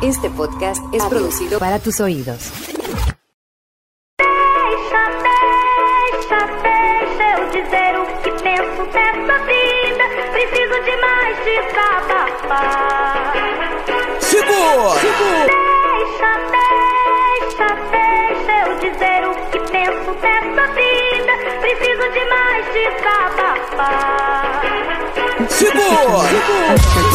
Este podcast es producido para tus oídos. Segura! Segura! Deixa, deixa, deixa eu dizer o que penso dessa vida. Preciso demais desabafar. Segura! Segura!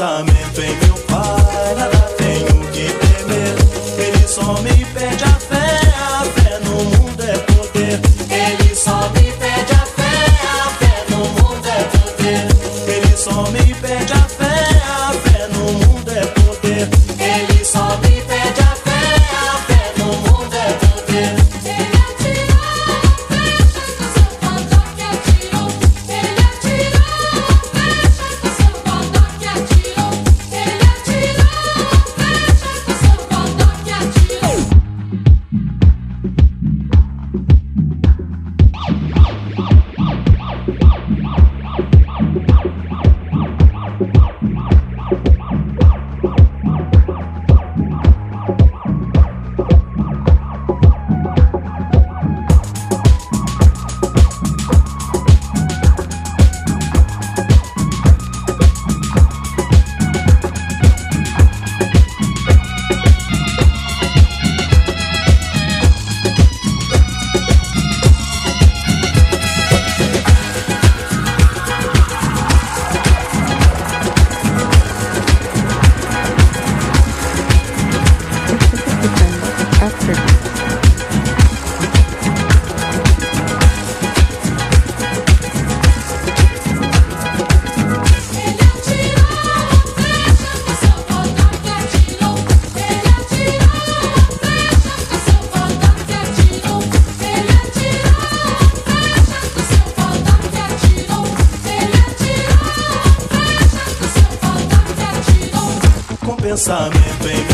Pensamento em pensamento em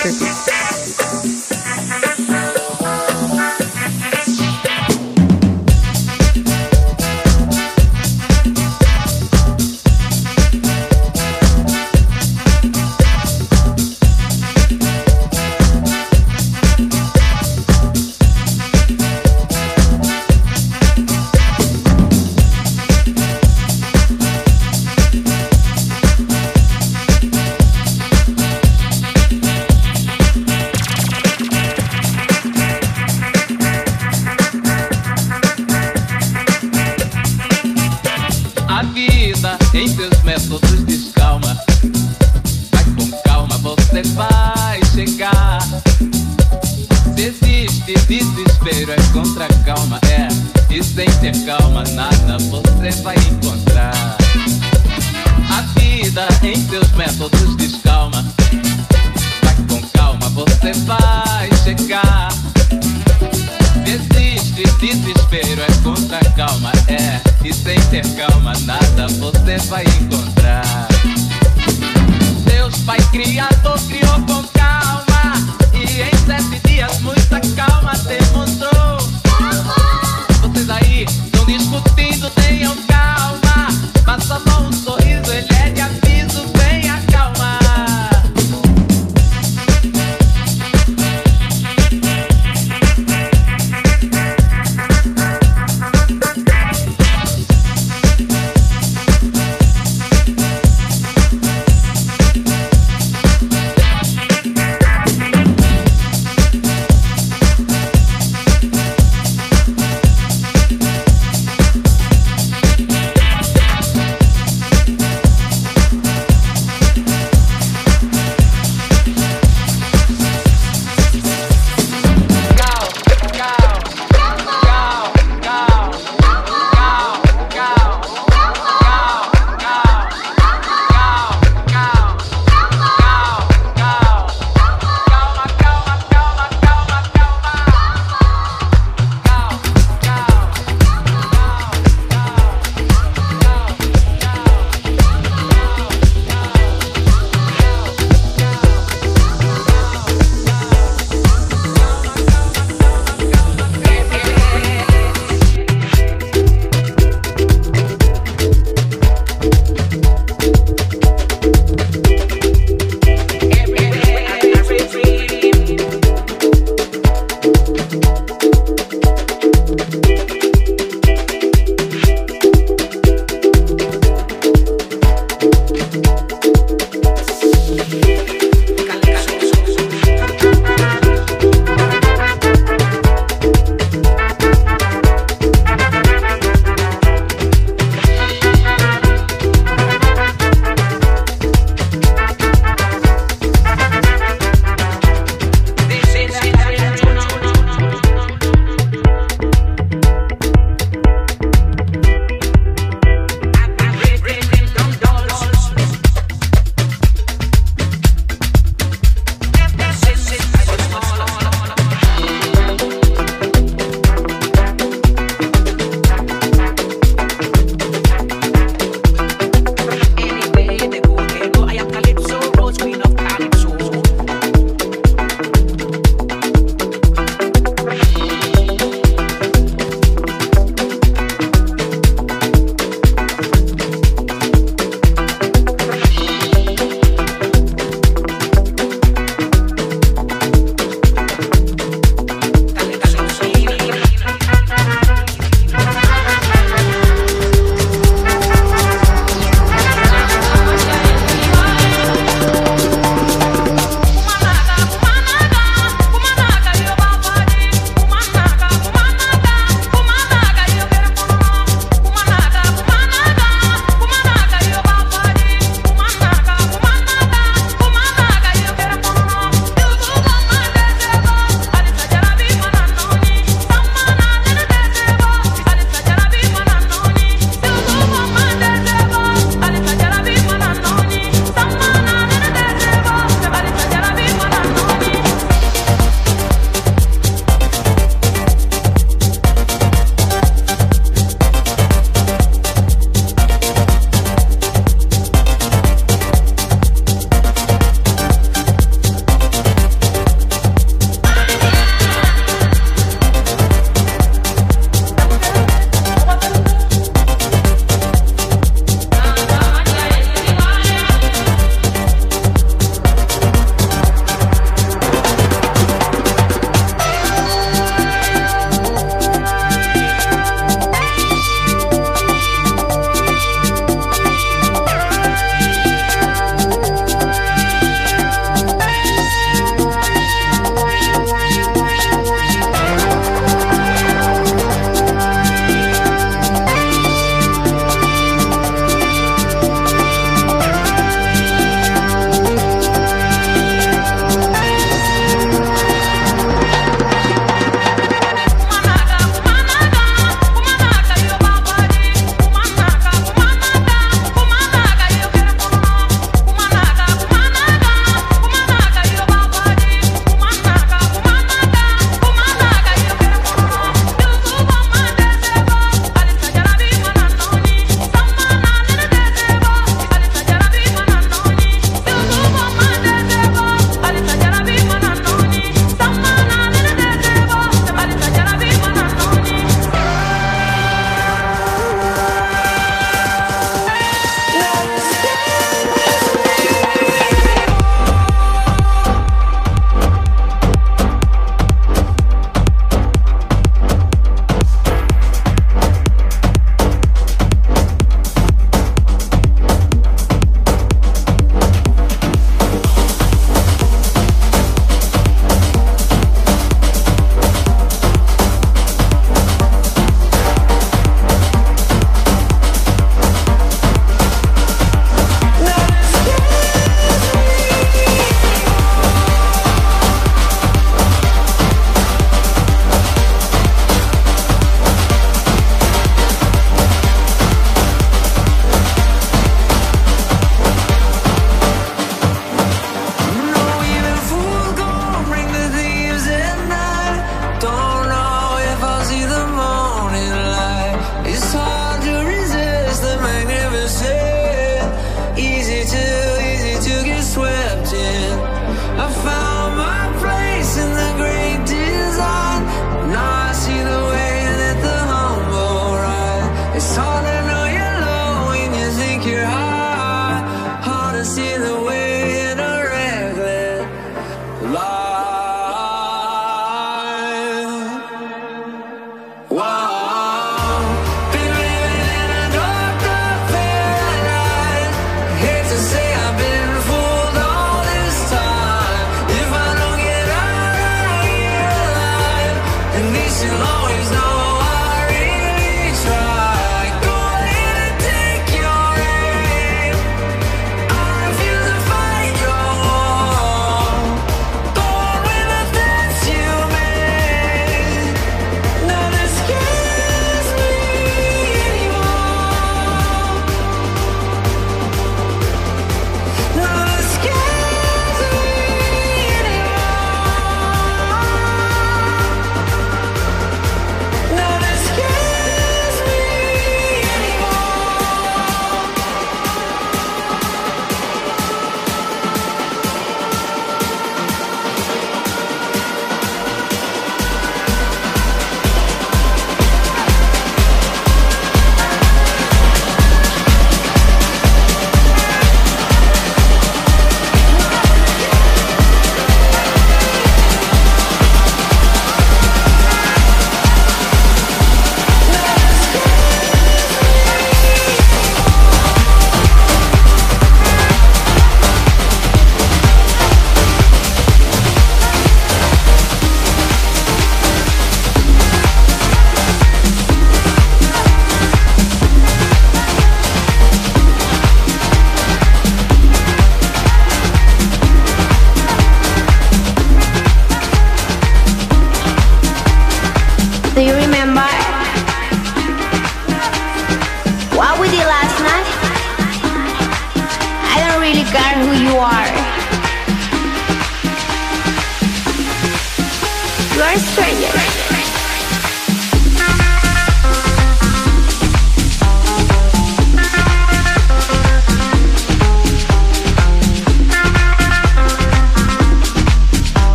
Tribute.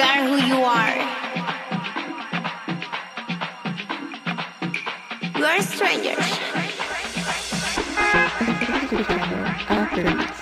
Care who you are. You are strangers.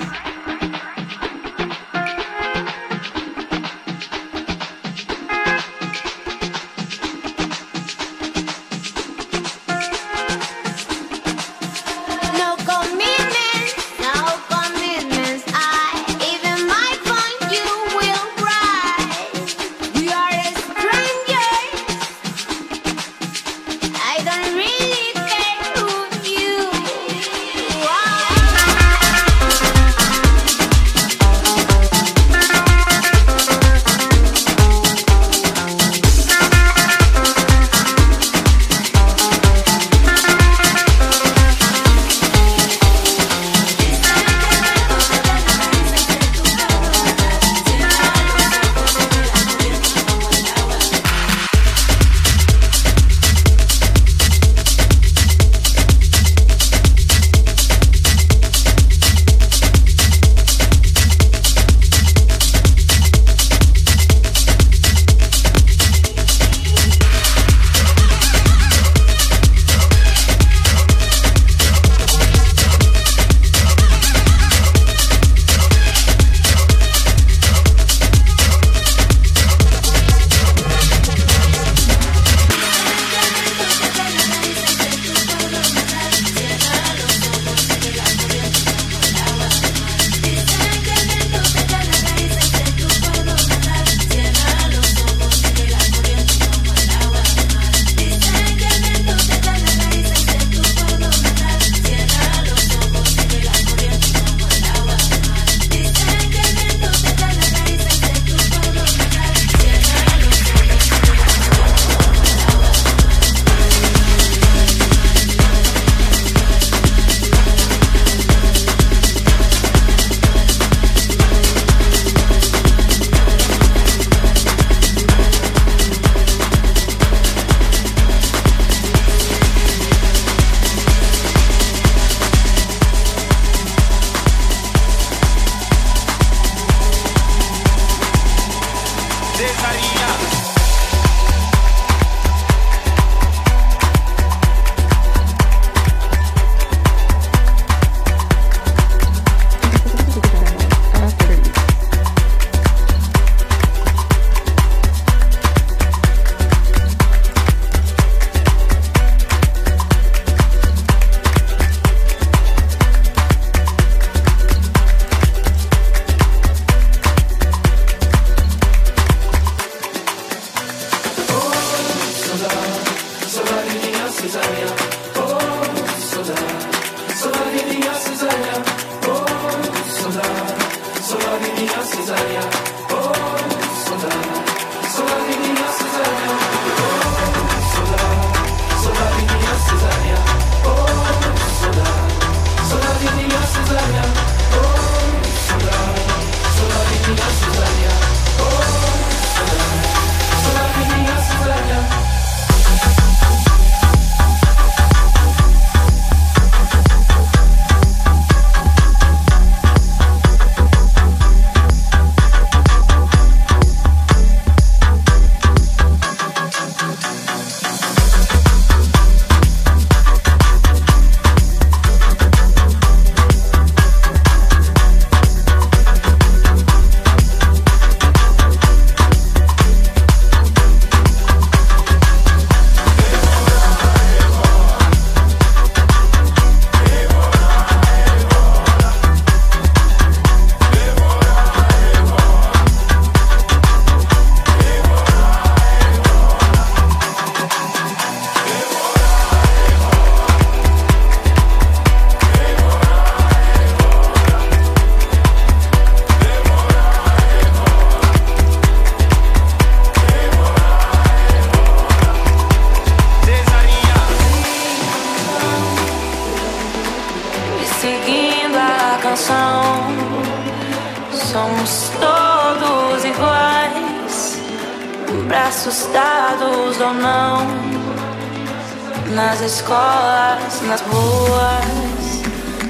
escolas, nas ruas,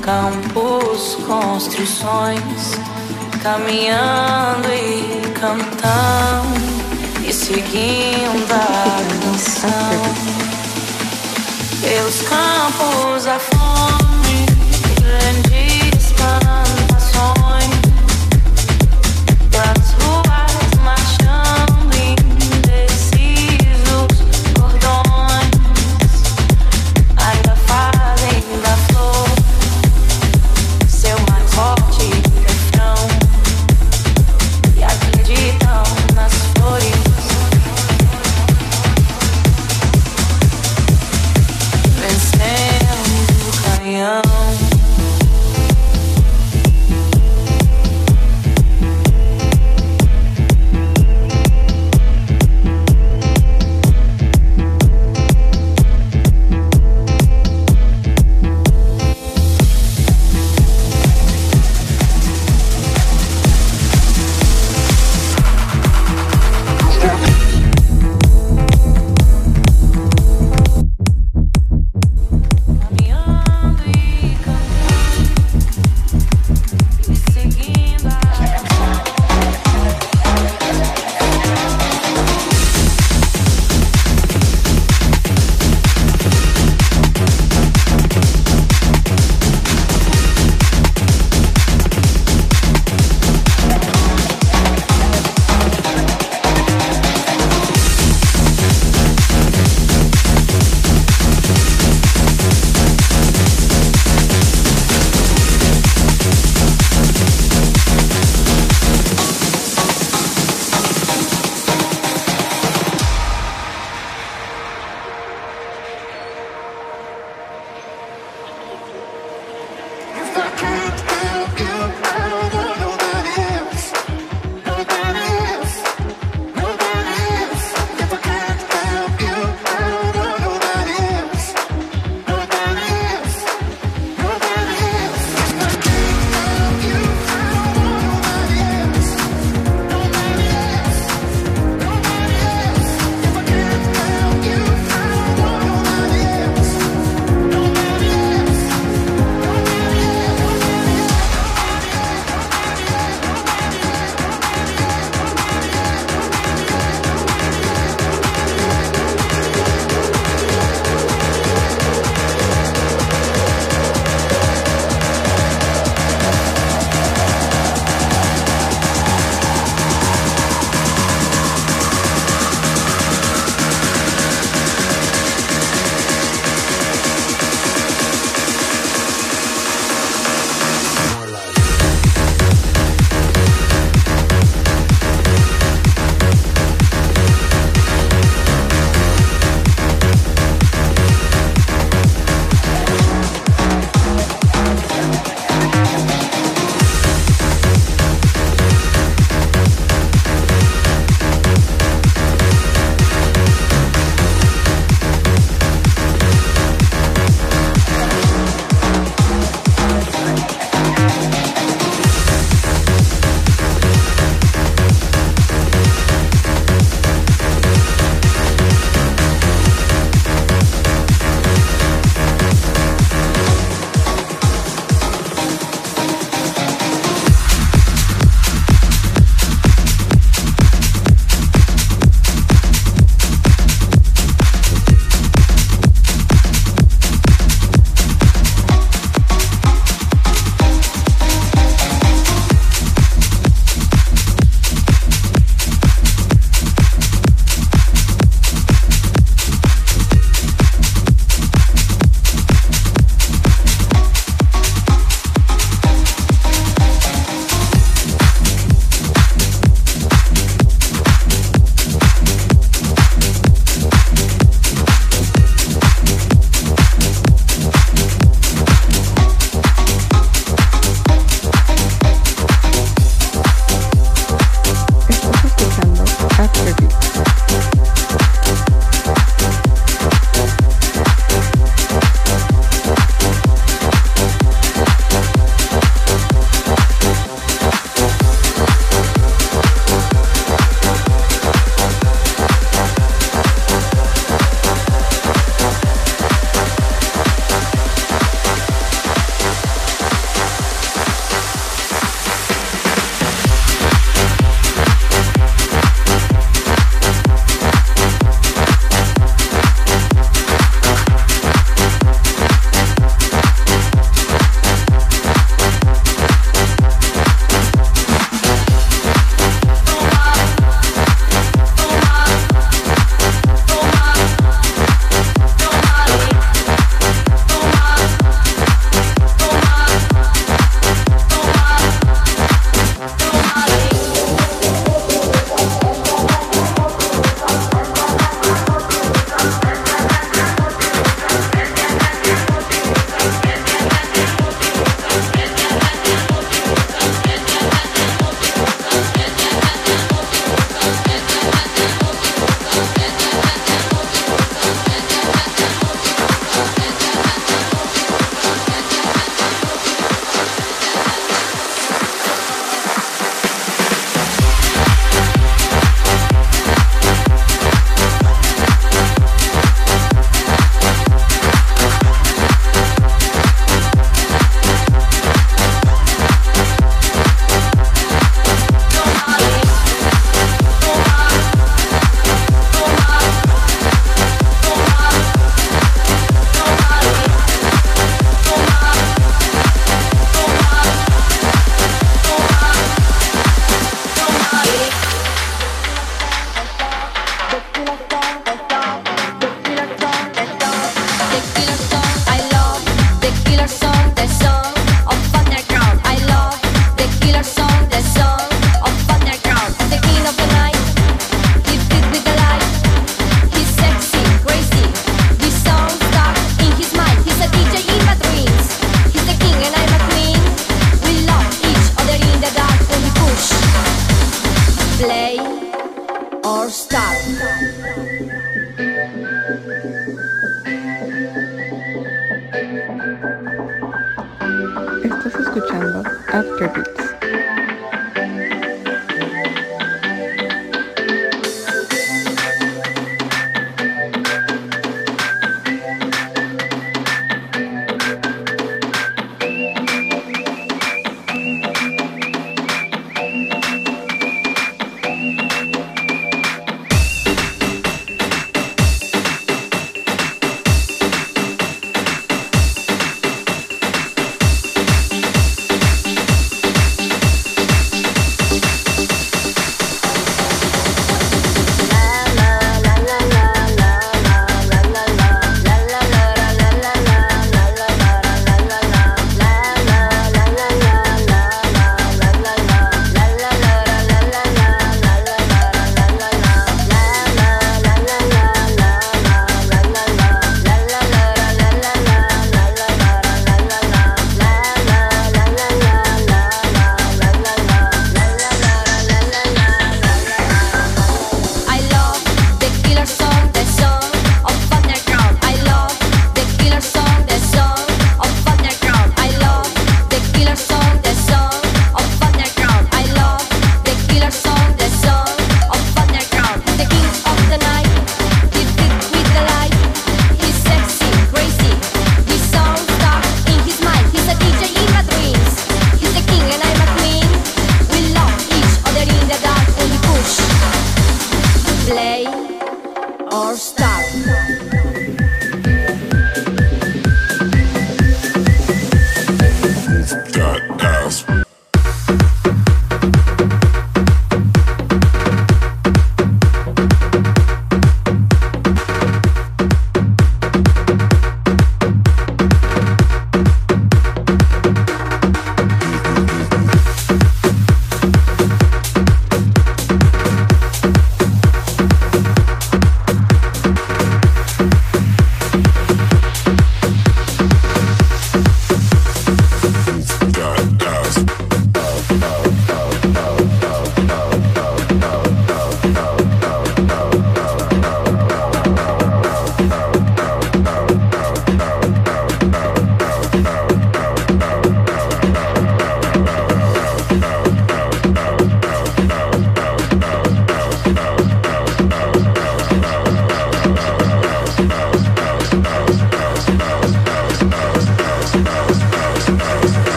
campos, construções, caminhando e cantando e seguindo a canção. Pelos campos afora.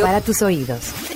Para tus oídos.